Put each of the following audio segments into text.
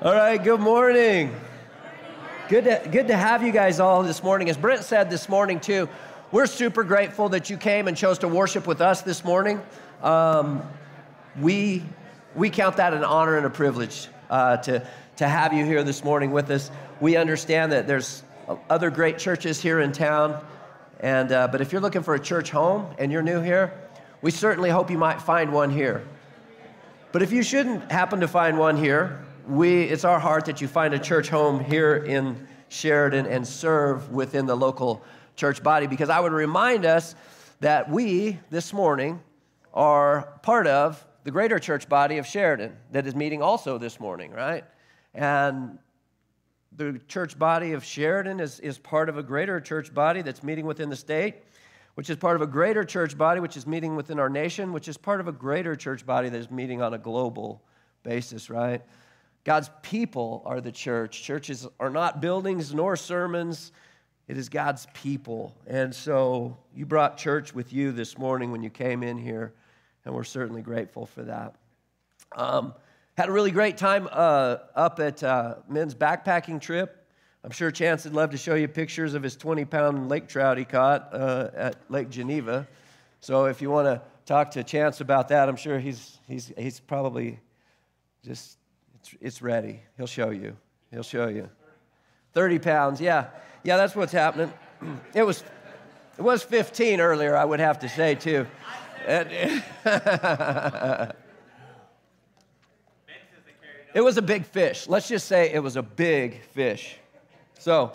All right, good morning. Good to, good to have you guys all this morning. As Brent said this morning, too, we're super grateful that you came and chose to worship with us this morning. Um, we, we count that an honor and a privilege uh, to, to have you here this morning with us. We understand that there's other great churches here in town, and, uh, but if you're looking for a church home and you're new here, we certainly hope you might find one here. But if you shouldn't happen to find one here, we, it's our heart that you find a church home here in Sheridan and serve within the local church body because I would remind us that we this morning are part of the greater church body of Sheridan that is meeting also this morning, right? And the church body of Sheridan is, is part of a greater church body that's meeting within the state, which is part of a greater church body, which is meeting within our nation, which is part of a greater church body that is meeting on a global basis, right? God's people are the church. Churches are not buildings nor sermons, it is God's people. And so you brought church with you this morning when you came in here, and we're certainly grateful for that. Um, had a really great time uh, up at uh, men's backpacking trip. I'm sure Chance would love to show you pictures of his 20 pound lake trout he caught uh, at Lake Geneva. So if you want to talk to Chance about that, I'm sure he's, he's, he's probably just it's, it's ready. He'll show you. He'll show you. 30 pounds, yeah. Yeah, that's what's happening. It was, it was 15 earlier, I would have to say, too. it was a big fish. Let's just say it was a big fish. So,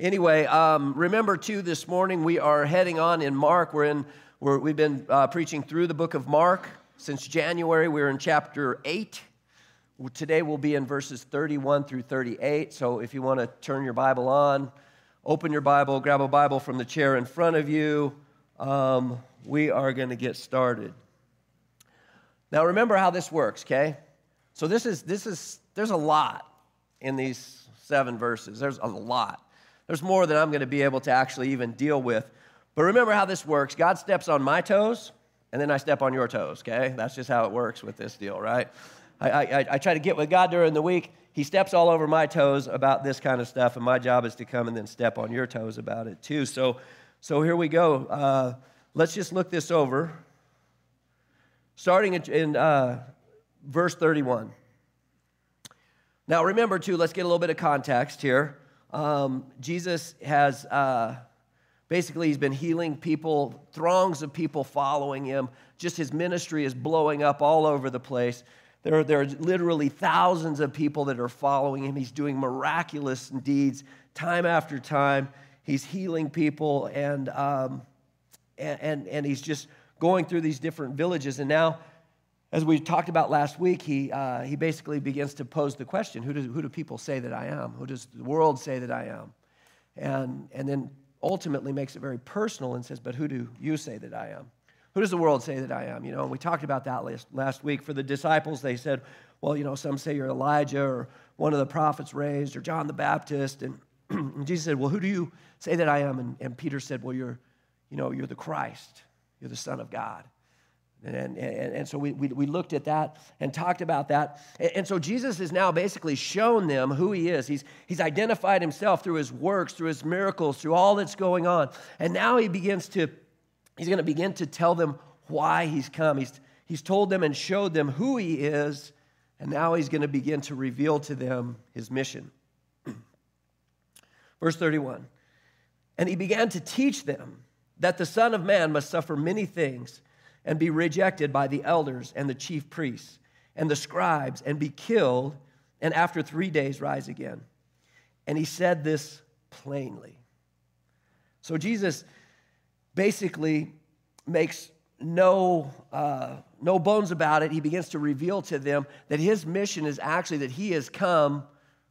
anyway, um, remember too, this morning we are heading on in Mark. We're in, we're, we've been uh, preaching through the book of Mark since January. We're in chapter 8. Today we'll be in verses 31 through 38. So if you want to turn your Bible on, open your Bible, grab a Bible from the chair in front of you. Um, we are going to get started. Now remember how this works, okay? So this is this is there's a lot in these seven verses. There's a lot. There's more than I'm going to be able to actually even deal with. But remember how this works. God steps on my toes, and then I step on your toes, okay? That's just how it works with this deal, right? I, I, I try to get with God during the week. He steps all over my toes about this kind of stuff, and my job is to come and then step on your toes about it too. So, so here we go. Uh, let's just look this over. Starting in uh, verse 31. Now, remember, too, let's get a little bit of context here. Um, Jesus has uh, basically, he's been healing people, throngs of people following him. Just his ministry is blowing up all over the place. There are, there are literally thousands of people that are following him. He's doing miraculous deeds time after time. He's healing people, and, um, and, and, he's just going through these different villages. And now, as we talked about last week, he, uh, he basically begins to pose the question who do, who do people say that I am? Who does the world say that I am? And, and then ultimately makes it very personal and says, But who do you say that I am? Who does the world say that I am? You know, and we talked about that last, last week. For the disciples, they said, well, you know, some say you're Elijah or one of the prophets raised or John the Baptist. And, and Jesus said, well, who do you say that I am? And, and Peter said, well, you're, you know, you're the Christ. You're the Son of God. And, and, and, so we, we, we, looked at that and talked about that. And, and, so Jesus has now basically shown them who he is. He's, he's identified himself through his works, through his miracles, through all that's going on. And now he begins to He's going to begin to tell them why he's come. He's, he's told them and showed them who he is, and now he's going to begin to reveal to them his mission. Verse 31 And he began to teach them that the Son of Man must suffer many things and be rejected by the elders and the chief priests and the scribes and be killed, and after three days rise again. And he said this plainly. So Jesus basically makes no, uh, no bones about it. He begins to reveal to them that his mission is actually that he has come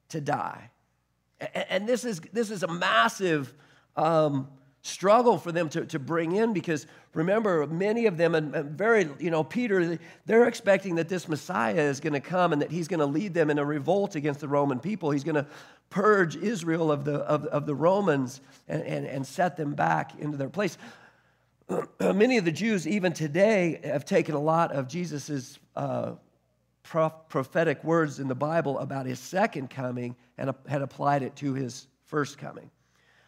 to die. And, this, is, this is a massive um, struggle for them to, to bring in because remember, many of them, and very, you know, Peter, they're expecting that this Messiah is going to come and that he's going to lead them in a revolt against the Roman people. He's going to purge Israel of the, of, of the Romans and, and, and set them back into their place. Many of the Jews, even today, have taken a lot of Jesus's uh, prophetic words in the Bible about his second coming and had applied it to his first coming.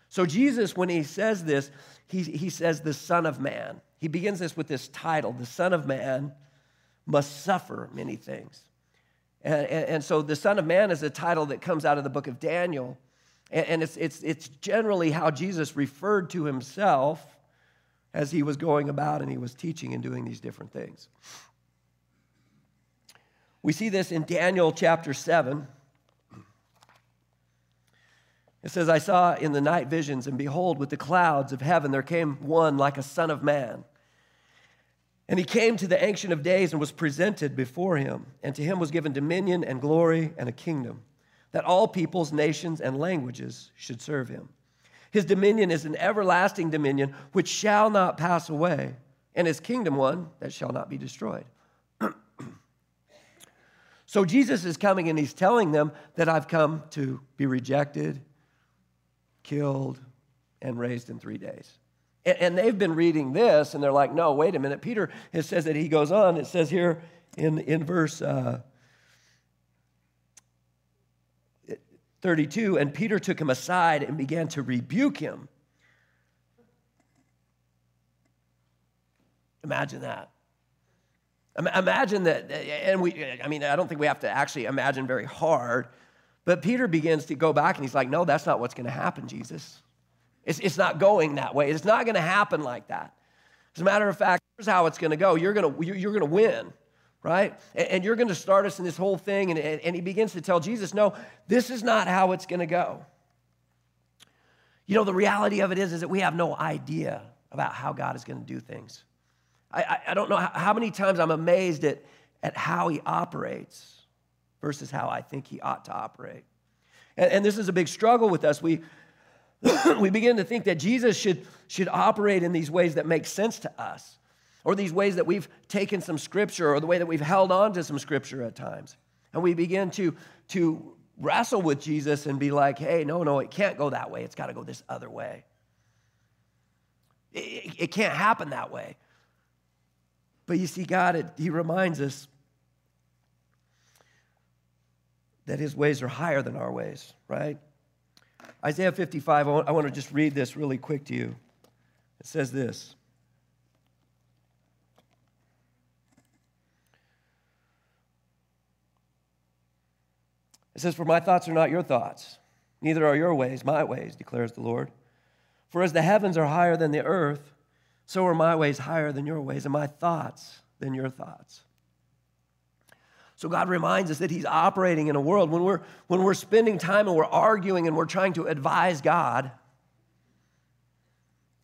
So, Jesus, when he says this, he, he says, the Son of Man. He begins this with this title The Son of Man must suffer many things. And, and, and, so, the Son of Man is a title that comes out of the book of Daniel. And, and it's, it's, it's generally how Jesus referred to himself as he was going about and he was teaching and doing these different things. We see this in Daniel chapter 7. It says, I saw in the night visions, and behold, with the clouds of heaven there came one like a son of man. And he came to the Ancient of Days and was presented before him. And to him was given dominion and glory and a kingdom, that all peoples, nations, and languages should serve him. His dominion is an everlasting dominion which shall not pass away, and his kingdom one that shall not be destroyed. So Jesus is coming and he's telling them that I've come to be rejected, killed, and raised in three days. And they've been reading this and they're like, no, wait a minute. Peter, it says that he goes on. It says here in, in verse uh, 32 and Peter took him aside and began to rebuke him. Imagine that. Imagine that, and we, I mean, I don't think we have to actually imagine very hard, but Peter begins to go back and he's like, no, that's not what's going to happen, Jesus. It's, it's not going that way. It's not going to happen like that. As a matter of fact, here's how it's going to go. You're going to, you're going to win, right? And, and you're going to start us in this whole thing. And, and, and he begins to tell Jesus, no, this is not how it's going to go. You know, the reality of it is, is that we have no idea about how God is going to do things. I, I don't know how, how many times I'm amazed at, at how he operates versus how I think he ought to operate. And, and this is a big struggle with us. We, we begin to think that Jesus should, should operate in these ways that make sense to us, or these ways that we've taken some scripture, or the way that we've held on to some scripture at times. And we begin to, to wrestle with Jesus and be like, hey, no, no, it can't go that way. It's got to go this other way. It, it can't happen that way. But you see, God, He reminds us that His ways are higher than our ways, right? Isaiah 55, I want, to just read this really quick to you. It says this. It says, For my thoughts are not your thoughts, neither are your ways my ways, declares the Lord. For as the heavens are higher than the earth, so are my ways higher than your ways, and my thoughts than your thoughts. So God reminds us that He's operating in a world when we're, when we're spending time and we're arguing and we're trying to advise God,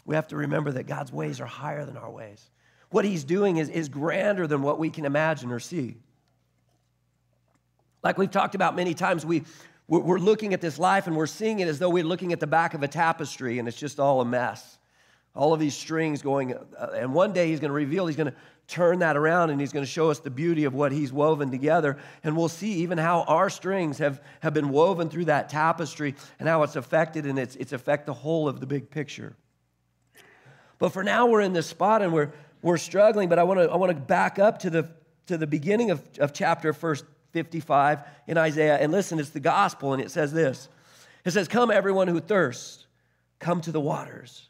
we have to remember that God's ways are higher than our ways. What He's doing is, is grander than what we can imagine or see. Like we've talked about many times, we, we're looking at this life and we're seeing it as though we're looking at the back of a tapestry and it's just all a mess all of these strings going. Uh, and one day he's going to reveal, he's going to turn that around and he's going to show us the beauty of what he's woven together. And we'll see even how our strings have, have been woven through that tapestry and how it's affected and it's, it's affect the whole of the big picture. But for now, we're in this spot and we're, we're struggling. But I want to I want to back up to the, to the beginning of, of chapter first 55 in Isaiah. And listen, it's the gospel, and it says this It says, Come, everyone who thirsts, come to the waters.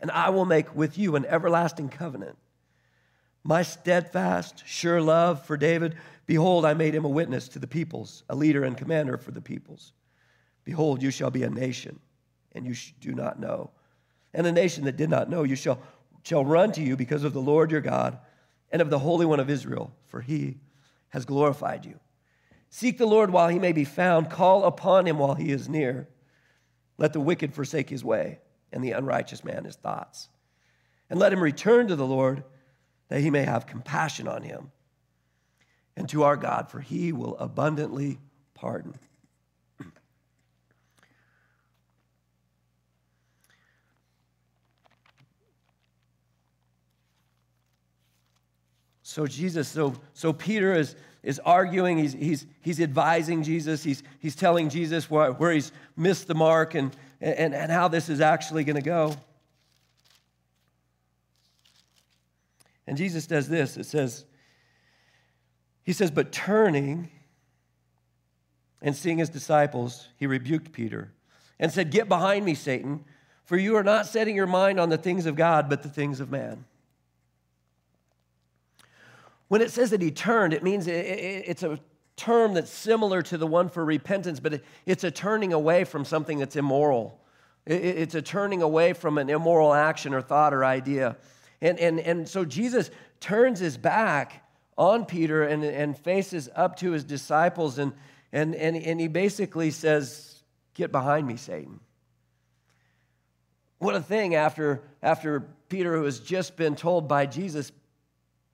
and I will make with you an everlasting covenant. My steadfast, sure love for David, behold, I made him a witness to the peoples, a leader and commander for the peoples. Behold, you shall be a nation, and you do not know. And a nation that did not know, you shall, shall run to you because of the Lord your God and of the Holy One of Israel, for he has glorified you. Seek the Lord while he may be found, call upon him while he is near. Let the wicked forsake his way and the unrighteous man his thoughts. And let him return to the Lord, that he may have compassion on him, and to our God, for he will abundantly pardon. So Jesus, so, so Peter is, is arguing, he's, he's, he's advising Jesus, he's, he's telling Jesus where, where he's missed the mark and, and, and how this is actually going to go. And Jesus does this. It says, He says, but turning and seeing his disciples, he rebuked Peter and said, Get behind me, Satan, for you are not setting your mind on the things of God, but the things of man. When it says that he turned, it means it's a term that's similar to the one for repentance, but it's a turning away from something that's immoral. It's a turning away from an immoral action or thought or idea. And, and, and so Jesus turns his back on Peter and, and faces up to his disciples, and, and, and, and he basically says, Get behind me, Satan. What a thing after, after Peter, who has just been told by Jesus,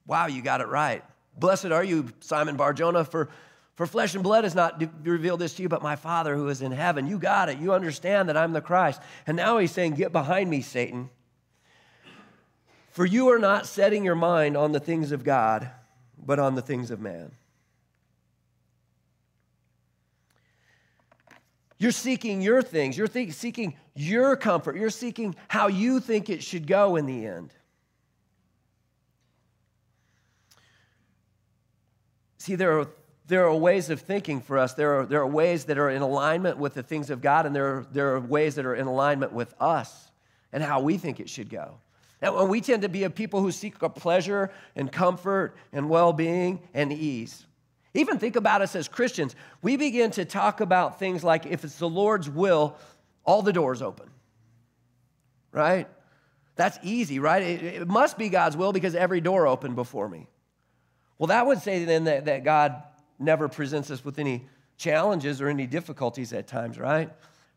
Wow, you got it right. Blessed are you, Simon Barjona, for, for flesh and blood has not revealed this to you, but my Father who is in heaven. You got it. You understand that I'm the Christ. And now he's saying, Get behind me, Satan. For you are not setting your mind on the things of God, but on the things of man. You're seeking your things. You're think, seeking your comfort. You're seeking how you think it should go in the end. See, there are, there are ways of thinking for us. There are, there are ways that are in alignment with the things of God, and there are, there are ways that are in alignment with us and how we think it should go. And we tend to be a people who seek a pleasure and comfort and well being and ease. Even think about us as Christians. We begin to talk about things like if it's the Lord's will, all the doors open. Right? That's easy, right? It, it must be God's will because every door opened before me. Well, that would say then that, that God never presents us with any challenges or any difficulties at times, right?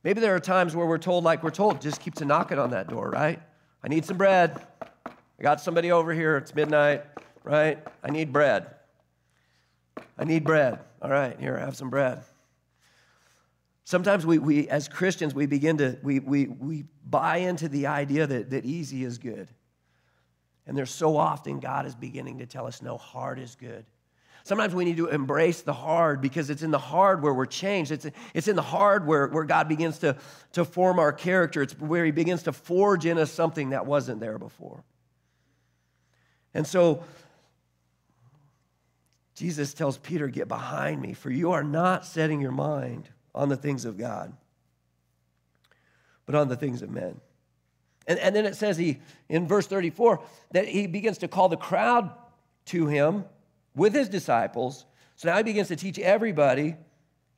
Maybe there are times where we're told, like we're told, just keep a knocking on that door, right? I need some bread. I got somebody over here. It's midnight, right? I need bread. I need bread. All right, here, have some bread. Sometimes we, we as Christians, we begin to, we, we, we buy into the idea that, that easy is good. And there's so often God is beginning to tell us, no, hard is good. Sometimes we need to embrace the hard because it's in the hard where we're changed. It's, it's in the hard where, where God begins to, to form our character. It's where He begins to forge in us something that wasn't there before. And so Jesus tells Peter, Get behind me, for you are not setting your mind on the things of God, but on the things of men. And, and then it says he in verse 34 that he begins to call the crowd to him with his disciples. So now he begins to teach everybody.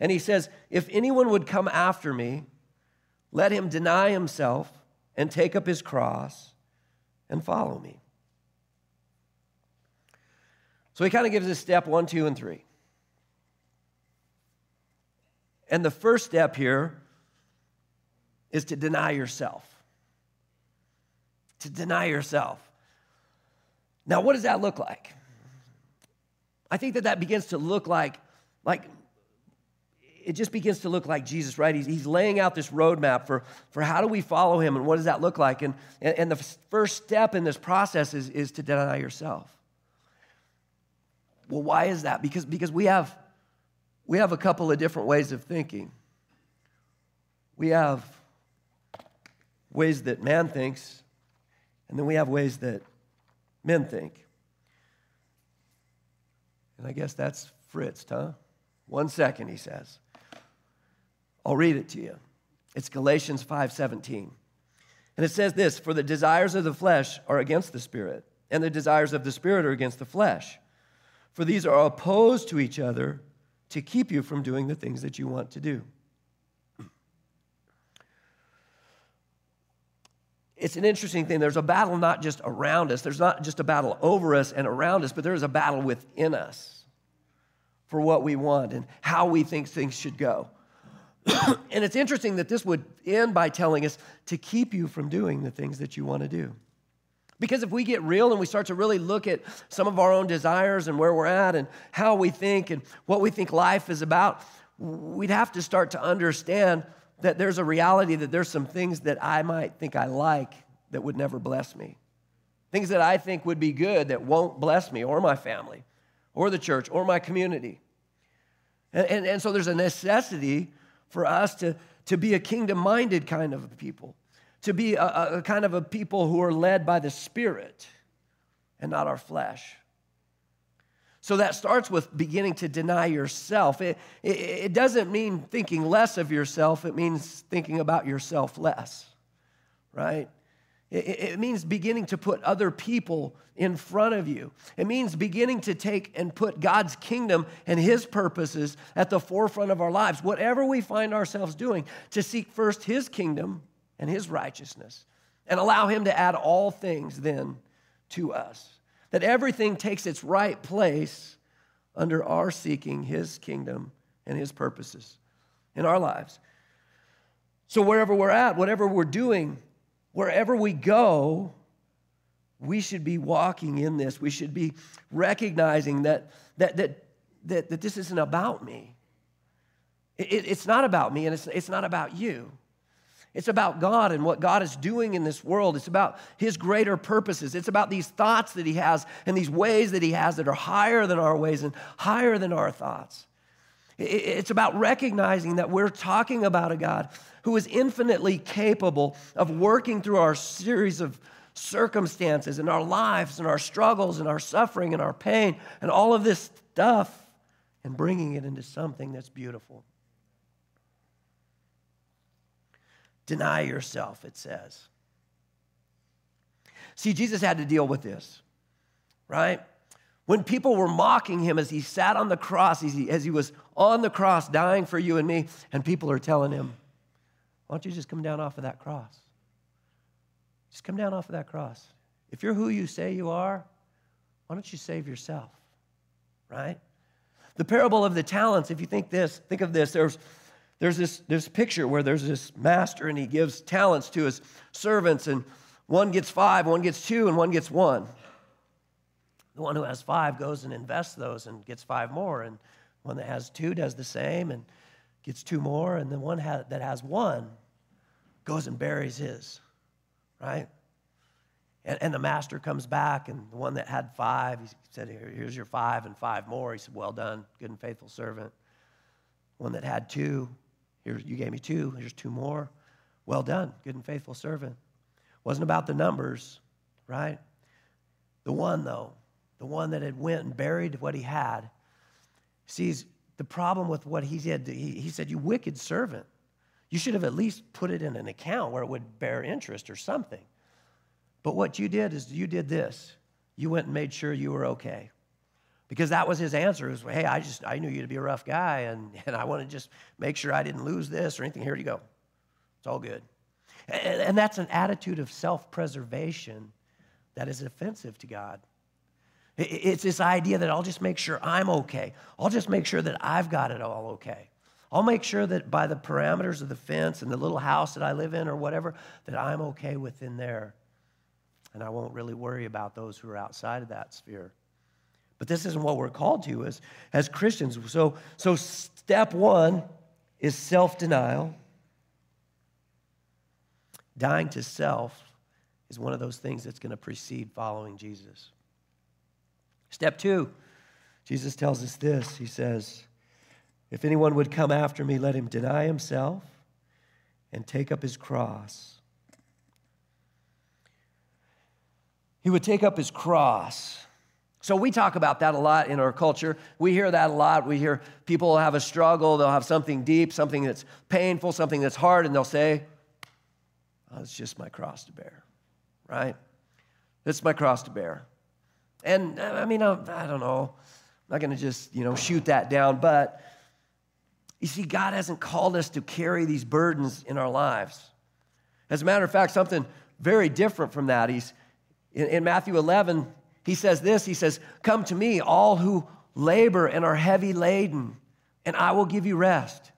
And he says, If anyone would come after me, let him deny himself and take up his cross and follow me. So he kind of gives us step one, two, and three. And the first step here is to deny yourself. To deny yourself. Now, what does that look like? I think that that begins to look like, like, it just begins to look like Jesus, right? He's, he's laying out this roadmap for, for how do we follow him and what does that look like? And, and, and the first step in this process is, is to deny yourself. Well, why is that? Because, because we, have, we have a couple of different ways of thinking. We have ways that man thinks, and then we have ways that men think. And I guess that's Fritz, huh? One second, he says. I'll read it to you. It's Galatians 5:17. And it says this, for the desires of the flesh are against the spirit, and the desires of the spirit are against the flesh. For these are opposed to each other to keep you from doing the things that you want to do. It's an interesting thing. There's a battle not just around us, there's not just a battle over us and around us, but there's a battle within us for what we want and how we think things should go. and it's interesting that this would end by telling us to keep you from doing the things that you want to do. Because if we get real and we start to really look at some of our own desires and where we're at and how we think and what we think life is about, we'd have to start to understand that there's a reality that there's some things that I might think I like that would never bless me. things that I think would be good that won't bless me or my family or the church or my community. And, and, and so there's a necessity for us to, to be a kingdom minded kind of people, to be a, a kind of a people who are led by the Spirit and not our flesh. So that starts with beginning to deny yourself. It, it, it, doesn't mean thinking less of yourself, it means thinking about yourself less, right? It, it means beginning to put other people in front of you. It means beginning to take and put God's kingdom and His purposes at the forefront of our lives. Whatever we find ourselves doing, to seek first His kingdom and His righteousness and allow Him to add all things then to us that everything takes its right place under our seeking His kingdom and His purposes in our lives. So, wherever we're at, whatever we're doing, wherever we go, we should be walking in this. We should be recognizing that, that, that, that, that this isn't about me. It, it's not about me, and it's, it's not about you. It's about God and what God is doing in this world. It's about His greater purposes. It's about these thoughts that He has and these ways that He has that are higher than our ways and higher than our thoughts. It's about recognizing that we're talking about a God who is infinitely capable of working through our series of circumstances and our lives and our struggles and our suffering and our pain and all of this stuff and bringing it into something that's beautiful. Deny yourself, it says. See, Jesus had to deal with this, right? When people were mocking him as he sat on the cross, as he, as he was on the cross dying for you and me, and people are telling him, Why don't you just come down off of that cross? Just come down off of that cross. If you're who you say you are, why don't you save yourself? Right? The parable of the talents, if you think this, think of this. There's there's this, this picture where there's this master and he gives talents to his servants, and one gets five, one gets two, and one gets one. The one who has five goes and invests those and gets five more, and one that has two does the same and gets two more, and the one that has one goes and buries his, right? And, and, the master comes back, and the one that had five, he said, Here, Here's your five and five more. He said, Well done, good and faithful servant. One that had two, here, you gave me two. Here's two more. Well done, good and faithful servant. Wasn't about the numbers, right? The one, though, the one that had went and buried what he had, sees the problem with what he did. He, he said, You wicked servant. You should have at least put it in an account where it would bear interest or something. But what you did is you did this. You went and made sure you were okay because that was his answer. Was hey i just i knew you to be a rough guy and, and i want to just make sure i didn't lose this or anything. Here you go. It's all good. And, and that's an attitude of self-preservation that is offensive to god. It's this idea that i'll just make sure i'm okay. I'll just make sure that i've got it all okay. I'll make sure that by the parameters of the fence and the little house that i live in or whatever that i'm okay within there. And i won't really worry about those who are outside of that sphere but this isn't what we're called to as, as Christians. So, so, step one is self denial. Dying to self is one of those things that's going to precede following Jesus. Step two, Jesus tells us this. He says, If anyone would come after me, let him deny himself and take up his cross. He would take up his cross. So we talk about that a lot in our culture. We hear that a lot. We hear people have a struggle, they'll have something deep, something that's painful, something that's hard, and they'll say, oh, It's just my cross to bear, right? It's my cross to bear. And I mean, I, I don't know. I'm not going to just, you know, shoot that down, but you see, God hasn't called us to carry these burdens in our lives. As a matter of fact, something very different from that. He's in, in Matthew 11, he says this He says, Come to me, all who labor and are heavy laden, and I will give you rest.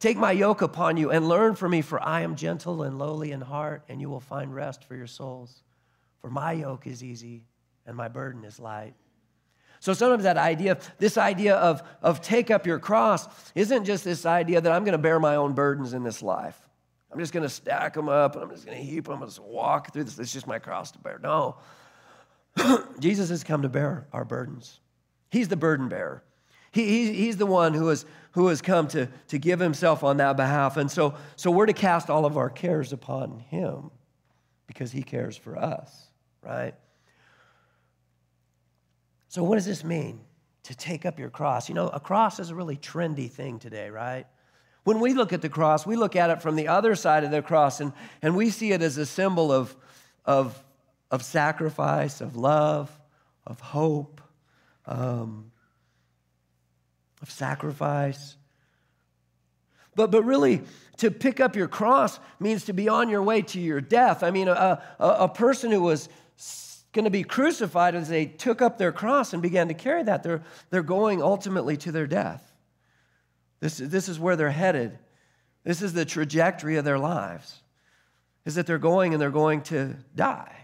Take my yoke upon you and learn from me, for I am gentle and lowly in heart, and you will find rest for your souls. For my yoke is easy and my burden is light. So sometimes that idea, this idea of, of take up your cross, isn't just this idea that I'm going to bear my own burdens in this life. I'm just going to stack them up and I'm just going to heap them and just walk through this. It's just my cross to bear. No, Jesus has come to bear our burdens. He's the burden bearer. He, he, he's the one who has, who has come to, to give himself on that behalf. And so, so we're to cast all of our cares upon him because he cares for us, right? So, what does this mean to take up your cross? You know, a cross is a really trendy thing today, right? When we look at the cross, we look at it from the other side of the cross and, and we see it as a symbol of, of, of sacrifice, of love, of hope, um, of sacrifice. But, but really, to pick up your cross means to be on your way to your death. I mean, a, a, a person who was going to be crucified as they took up their cross and began to carry that, they're, they're going ultimately to their death. This, this is where they're headed. This is the trajectory of their lives, is that they're going and they're going to die.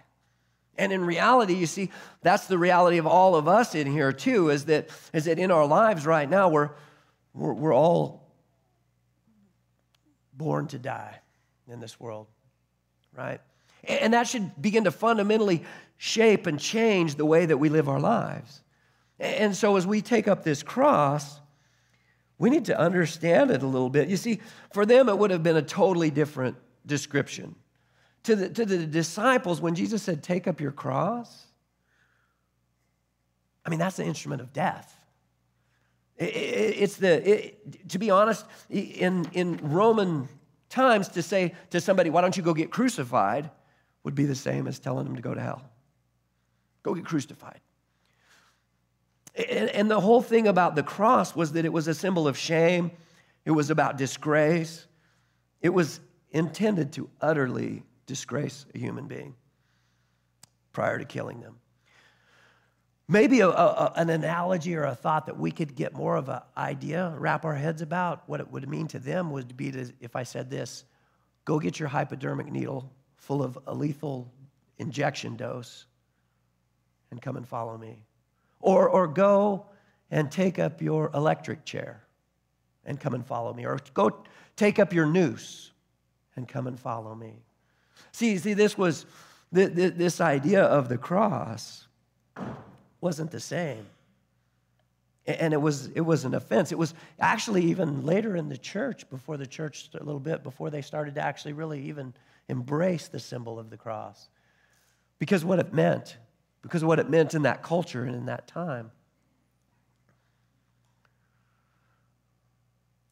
And in reality, you see, that's the reality of all of us in here too, is that, is that in our lives right now, we're, we're, we're all born to die in this world, right? And that should begin to fundamentally shape and change the way that we live our lives. And so as we take up this cross, we need to understand it a little bit. You see, for them, it would have been a totally different description. To the, to the disciples, when Jesus said, Take up your cross, I mean, that's the instrument of death. It, it, it's the, it, to be honest, in, in Roman times, to say to somebody, Why don't you go get crucified, would be the same as telling them to go to hell. Go get crucified. And, and the whole thing about the cross was that it was a symbol of shame, it was about disgrace, it was intended to utterly disgrace a human being prior to killing them. Maybe a, a, an analogy or a thought that we could get more of an idea, wrap our heads about what it would mean to them would be to, if I said this go get your hypodermic needle full of a lethal injection dose and come and follow me. Or, or go and take up your electric chair and come and follow me. Or go take up your noose and come and follow me. See, see, this was this idea of the cross wasn't the same. And it was, it was an offense. It was actually even later in the church, before the church, a little bit before they started to actually really even embrace the symbol of the cross. Because what it meant because what it meant in that culture and in that time.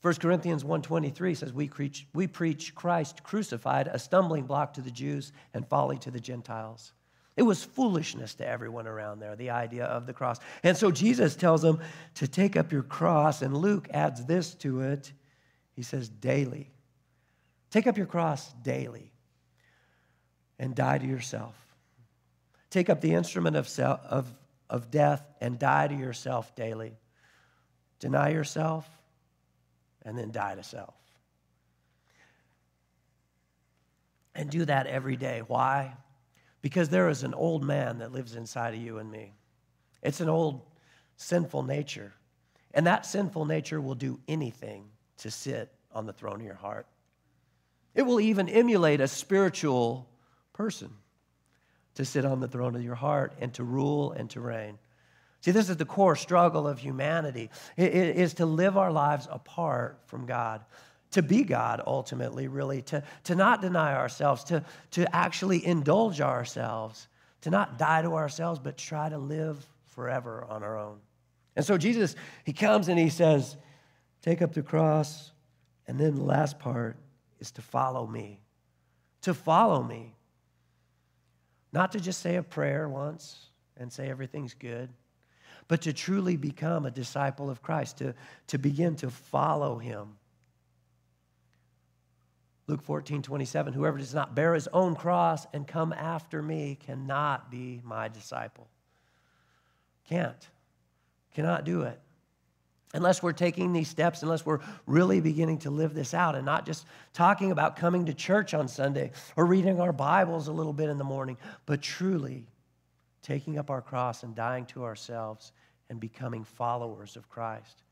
1 Corinthians 1:23 says we preach, we preach Christ crucified, a stumbling block to the Jews and folly to the Gentiles. It was foolishness to everyone around there, the idea of the cross. And so Jesus tells them to take up your cross, and Luke adds this to it. He says, daily. Take up your cross daily and die to yourself. Take up the instrument of, self, of, of death and die to yourself daily. Deny yourself and then die to self. And do that every day. Why? Because there is an old man that lives inside of you and me. It's an old sinful nature. And that sinful nature will do anything to sit on the throne of your heart. It will even emulate a spiritual person to sit on the throne of your heart and to rule and to reign. See, this is the core struggle of humanity. It, it is to live our lives apart from God, to be God ultimately, really, to, to not deny ourselves, to, to actually indulge ourselves, to not die to ourselves, but try to live forever on our own. And so Jesus, he comes and he says, Take up the cross. And then the last part is to follow me. To follow me. Not to just say a prayer once and say everything's good, but to truly become a disciple of Christ, to, to begin to follow him. Luke 14, 27, whoever does not bear his own cross and come after me cannot be my disciple. Can't. Cannot do it unless we're taking these steps, unless we're really beginning to live this out and not just talking about coming to church on Sunday or reading our Bibles a little bit in the morning, but truly taking up our cross and dying to ourselves and becoming followers of Christ.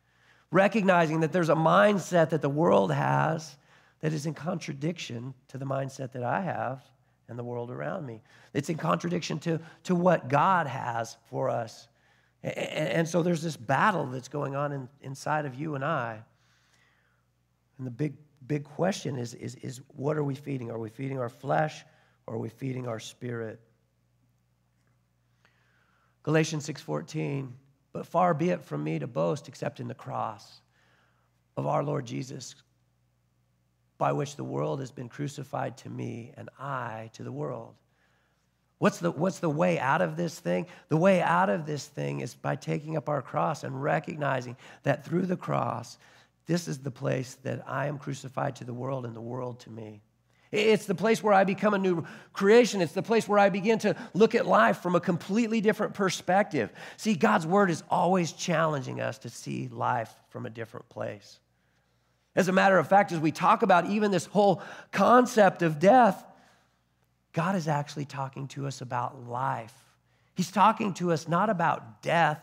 Recognizing that there's a mindset that the world has that is in contradiction to the mindset that I have and the world around me. It's in contradiction to, to what God has for us. And, and so there's this battle that's going on in, inside of you and I. And the big, big question is, is, is what are we feeding? Are we feeding our flesh or are we feeding our spirit? Galatians 6:14, but far be it from me to boast except in the cross of our Lord Jesus, by which the world has been crucified to me and I to the world. What's the, what's the way out of this thing? The way out of this thing is by taking up our cross and recognizing that through the cross, this is the place that I am crucified to the world and the world to me. It's the place where I become a new creation. It's the place where I begin to look at life from a completely different perspective. See, God's word is always challenging us to see life from a different place. As a matter of fact, as we talk about even this whole concept of death, God is actually talking to us about life. He's talking to us not about death,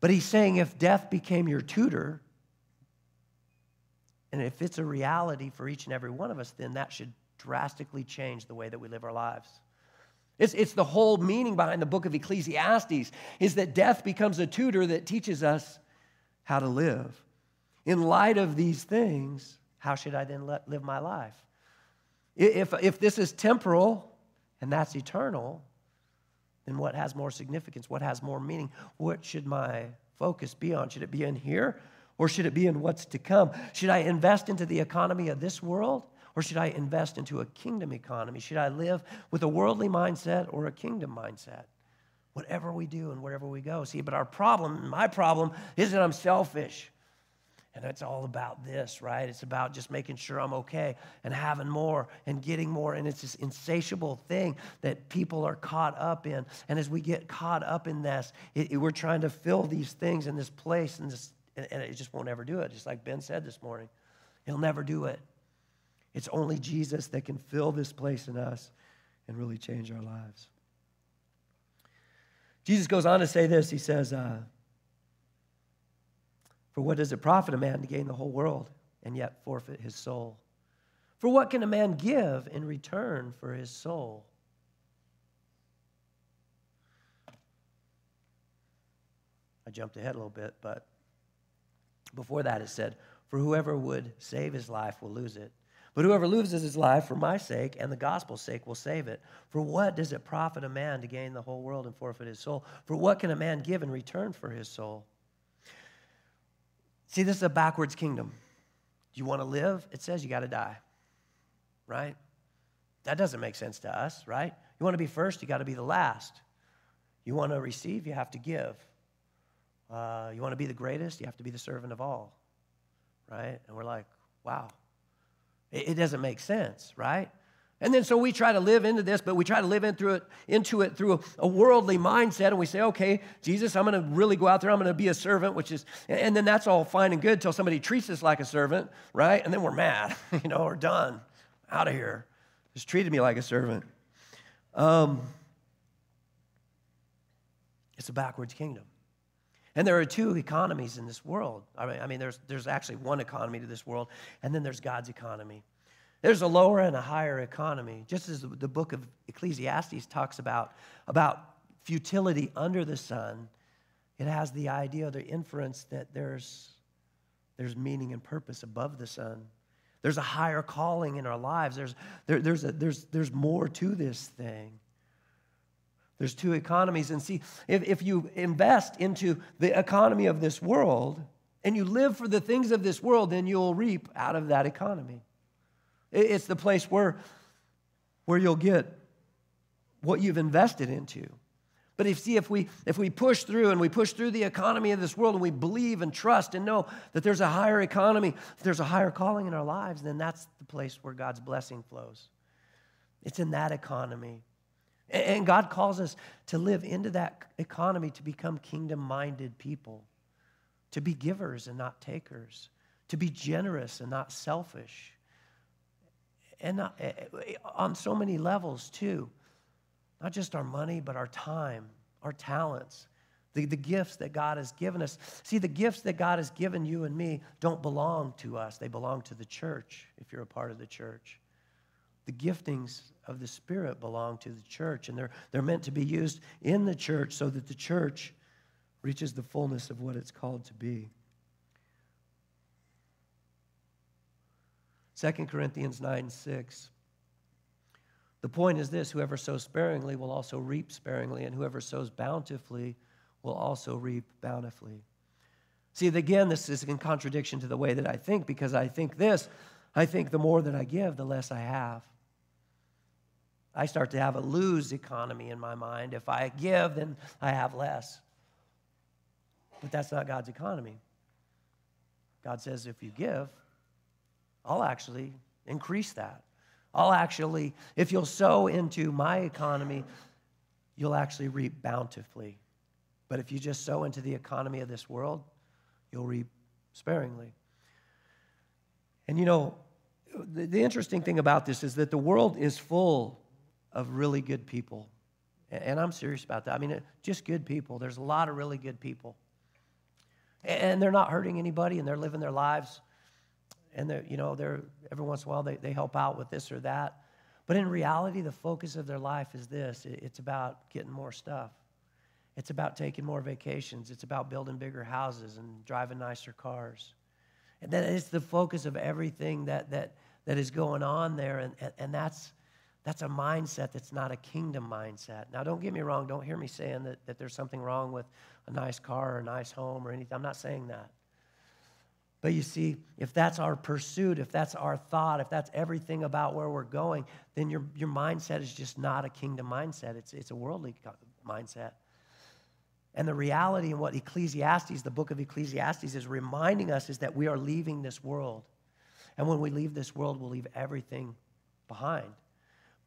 but He's saying if death became your tutor, and if it's a reality for each and every one of us, then that should drastically change the way that we live our lives. It's, it's the whole meaning behind the book of Ecclesiastes is that death becomes a tutor that teaches us how to live. In light of these things, how should I then let, live my life? If, if this is temporal and that's eternal, then what has more significance? What has more meaning? What should my focus be on? Should it be in here or should it be in what's to come? Should I invest into the economy of this world or should I invest into a kingdom economy? Should I live with a worldly mindset or a kingdom mindset? Whatever we do and wherever we go. See, but our problem, my problem, is that I'm selfish. And it's all about this, right? It's about just making sure I'm okay and having more and getting more. And it's this insatiable thing that people are caught up in. And as we get caught up in this, it, it, we're trying to fill these things in this place, and, this, and it just won't ever do it. Just like Ben said this morning, he'll never do it. It's only Jesus that can fill this place in us and really change our lives. Jesus goes on to say this. He says, uh, For what does it profit a man to gain the whole world and yet forfeit his soul? For what can a man give in return for his soul? I jumped ahead a little bit, but before that it said, For whoever would save his life will lose it, but whoever loses his life for my sake and the gospel's sake will save it. For what does it profit a man to gain the whole world and forfeit his soul? For what can a man give in return for his soul? See, this is a backwards kingdom. You want to live? It says you got to die, right? That doesn't make sense to us, right? You want to be first, you got to be the last. You want to receive, you have to give. Uh, you want to be the greatest, you have to be the servant of all, right? And we're like, wow, it, doesn't make sense, right? And then so we try to live into this, but we try to live into it, into it through a, a worldly mindset, and we say, okay, Jesus, I'm going to really go out there, I'm going to be a servant, which is, and then that's all fine and good until somebody treats us like a servant, right? And then we're mad, you know, we're done, out of here. Just treated me like a servant. Um, it's a backwards kingdom. And there are two economies in this world. I mean, I mean there's, there's actually one economy to this world, and then there's God's economy. There's a lower and a higher economy. Just as the book of Ecclesiastes talks about, about futility under the sun, it has the idea, or the inference that there's, there's meaning and purpose above the sun. There's a higher calling in our lives. There's, there, there's, a, there's, there's more to this thing. There's two economies. And see, if, if you invest into the economy of this world and you live for the things of this world, then you'll reap out of that economy. It's the place where, where you'll get what you've invested into. But if see if we if we push through and we push through the economy of this world and we believe and trust and know that there's a higher economy, there's a higher calling in our lives, then that's the place where God's blessing flows. It's in that economy. And God calls us to live into that economy to become kingdom minded people, to be givers and not takers, to be generous and not selfish. And not, on so many levels, too. Not just our money, but our time, our talents, the, the gifts that God has given us. See, the gifts that God has given you and me don't belong to us, they belong to the church if you're a part of the church. The giftings of the Spirit belong to the church, and they're, they're meant to be used in the church so that the church reaches the fullness of what it's called to be. 2 Corinthians 9 6. The point is this whoever sows sparingly will also reap sparingly, and whoever sows bountifully will also reap bountifully. See, again, this is in contradiction to the way that I think because I think this I think the more that I give, the less I have. I start to have a lose economy in my mind. If I give, then I have less. But that's not God's economy. God says, if you give, I'll actually increase that. I'll actually, if you'll sow into my economy, you'll actually reap bountifully. But if you just sow into the economy of this world, you'll reap sparingly. And you know, the, the, interesting thing about this is that the world is full of really good people. And I'm serious about that. I mean, uh, just good people. There's a lot of really good people. And they're not hurting anybody and they're living their lives and they're, you know, they're every once in a while they, they help out with this or that. But in reality, the focus of their life is this it's about getting more stuff. It's about taking more vacations. It's about building bigger houses and driving nicer cars. And that is the focus of everything that, that, that is going on there. And, and, and that's, that's a mindset that's not a kingdom mindset. Now, don't get me wrong. Don't hear me saying that, that there's something wrong with a nice car or a nice home or anything. I'm not saying that. But you see, if that's our pursuit, if that's our thought, if that's everything about where we're going, then your, your mindset is just not a kingdom mindset. It's, it's a worldly mindset. And the reality in what Ecclesiastes, the book of Ecclesiastes, is reminding us is that we are leaving this world. And when we leave this world, we'll leave everything behind.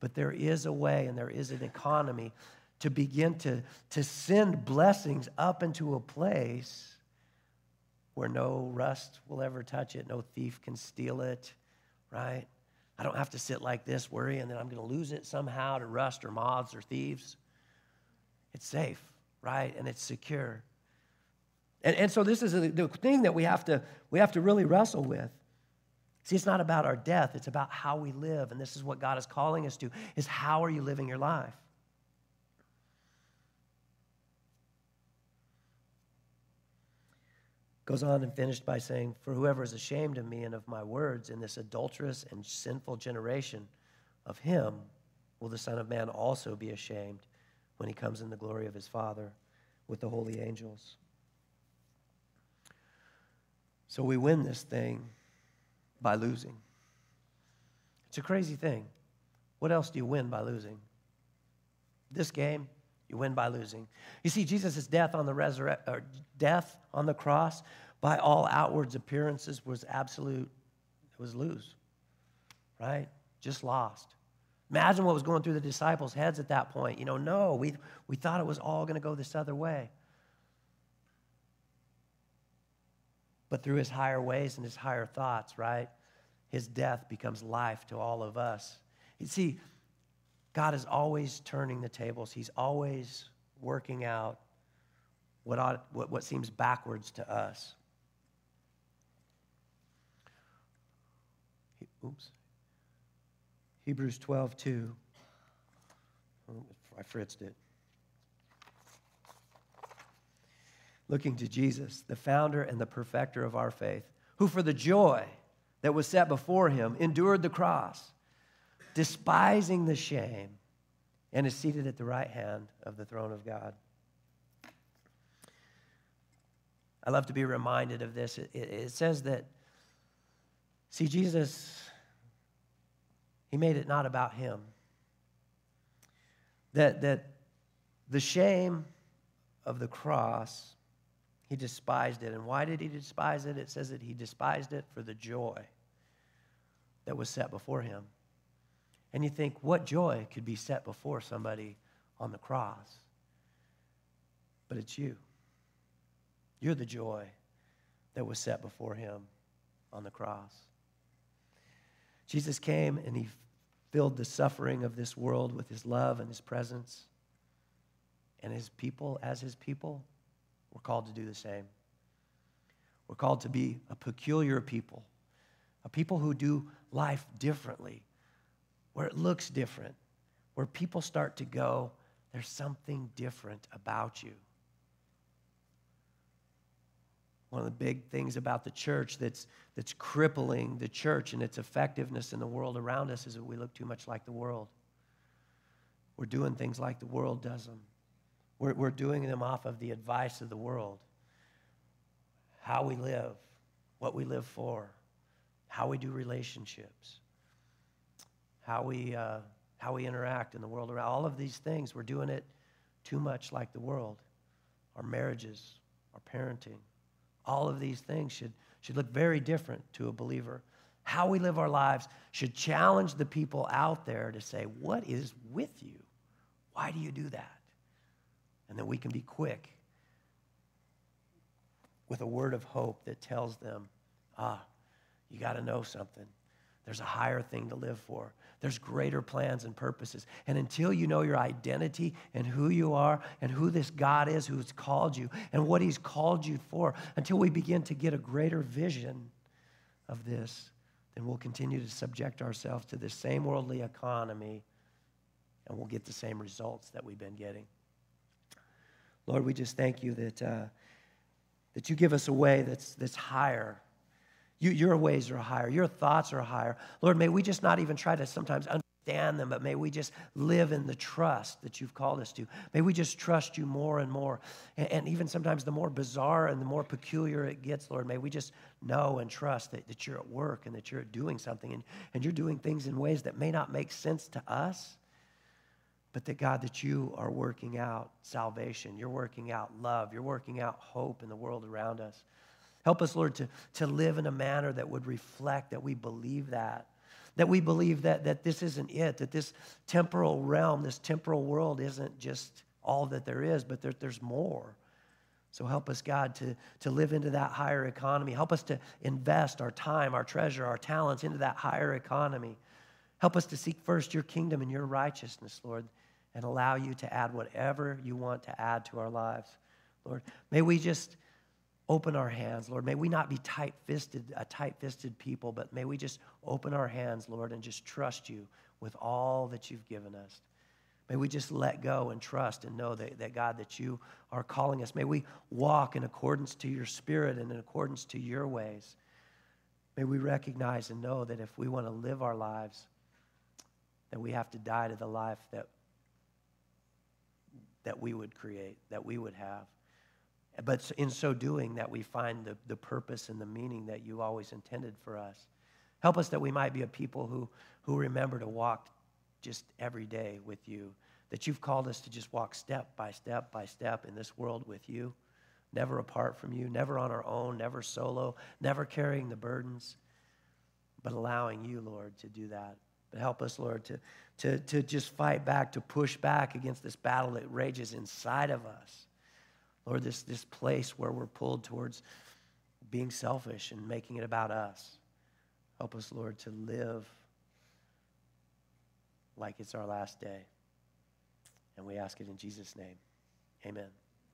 But there is a way and there is an economy to begin to, to send blessings up into a place where no rust will ever touch it, no thief can steal it, right? I don't have to sit like this worrying that I'm going to lose it somehow to rust or moths or thieves. It's safe, right? And it's secure. And, and so this is the thing that we have, to, we have to really wrestle with. See, it's not about our death, it's about how we live. And this is what God is calling us to, is how are you living your life? Goes on and finished by saying, For whoever is ashamed of me and of my words in this adulterous and sinful generation, of him will the Son of Man also be ashamed when he comes in the glory of his Father with the holy angels. So we win this thing by losing. It's a crazy thing. What else do you win by losing? This game, you win by losing. You see, Jesus' death on the resurrect, or death on the cross, by all outwards appearances, was absolute. It was lose, right? Just lost. Imagine what was going through the disciples' heads at that point. You know, no, we, we thought it was all going to go this other way. But through his higher ways and his higher thoughts, right? His death becomes life to all of us. You see, God is always turning the tables, He's always working out what, ought, what, what seems backwards to us. Oops. Hebrews 12, 2. I fritzed it. Looking to Jesus, the founder and the perfecter of our faith, who for the joy that was set before him endured the cross despising the shame, and is seated at the right hand of the throne of God. I love to be reminded of this. It, it, says that, see, Jesus, he made it not about him. That, that the shame of the cross, he despised it. And why did he despise it? It says that he despised it for the joy that was set before him. And you think, what joy could be set before somebody on the cross? But it's you. You're the joy that was set before him on the cross. Jesus came and he filled the suffering of this world with his love and his presence. And his people, as his people, we're called to do the same. We're called to be a peculiar people, a people who do life differently where it looks different, where people start to go, there's something different about you. One of the big things about the church that's, that's crippling the church and its effectiveness in the world around us is that we look too much like the world. We're doing things like the world does them. We're, we're doing them off of the advice of the world. How we live, what we live for, how we do relationships, how we, uh, how we interact in the world around. All of these things, we're doing it too much like the world. Our marriages, our parenting, all of these things should, should look very different to a believer. How we live our lives should challenge the people out there to say, What is with you? Why do you do that? And then we can be quick with a word of hope that tells them, Ah, you got to know something. There's a higher thing to live for. There's greater plans and purposes. And until you know your identity and who you are and who this God is who's called you and what he's called you for, until we begin to get a greater vision of this, then we'll continue to subject ourselves to this same worldly economy and we'll get the same results that we've been getting. Lord, we just thank you that, uh, that you give us a way that's, that's higher you, your ways are higher. Your thoughts are higher. Lord, may we just not even try to sometimes understand them, but may we just live in the trust that you've called us to. May we just trust you more and more. And, and even sometimes the more bizarre and the more peculiar it gets, Lord, may we just know and trust that, that you're at work and that you're doing something and, and you're doing things in ways that may not make sense to us but that God, that you are working out salvation, you're working out love, you're working out hope in the world around us. Help us, Lord, to, to live in a manner that would reflect that we believe that. That we believe that, that this isn't it, that this temporal realm, this temporal world isn't just all that there is, but there, there's more. So help us, God, to, to live into that higher economy. Help us to invest our time, our treasure, our talents into that higher economy. Help us to seek first your kingdom and your righteousness, Lord, and allow you to add whatever you want to add to our lives. Lord, may we just open our hands, Lord. May we not be tight fisted, a tight fisted people, but may we just open our hands, Lord, and just trust you with all that you've given us. May we just let go and trust and know that, that, God, that you are calling us. May we walk in accordance to your spirit and in accordance to your ways. May we recognize and know that if we want to live our lives, that we have to die to the life that, that we would create, that we would have. But in so doing, that we find the, the purpose and the meaning that you always intended for us. Help us that we might be a people who, who remember to walk just every day with you, that you've called us to just walk step by step by step in this world with you, never apart from you, never on our own, never solo, never carrying the burdens, but allowing you, Lord, to do that. But help us, Lord, to, to, to just fight back, to push back against this battle that rages inside of us Lord, this, this place where we're pulled towards being selfish and making it about us. Help us, Lord, to live like it's our last day. And we ask it in Jesus' name. Amen.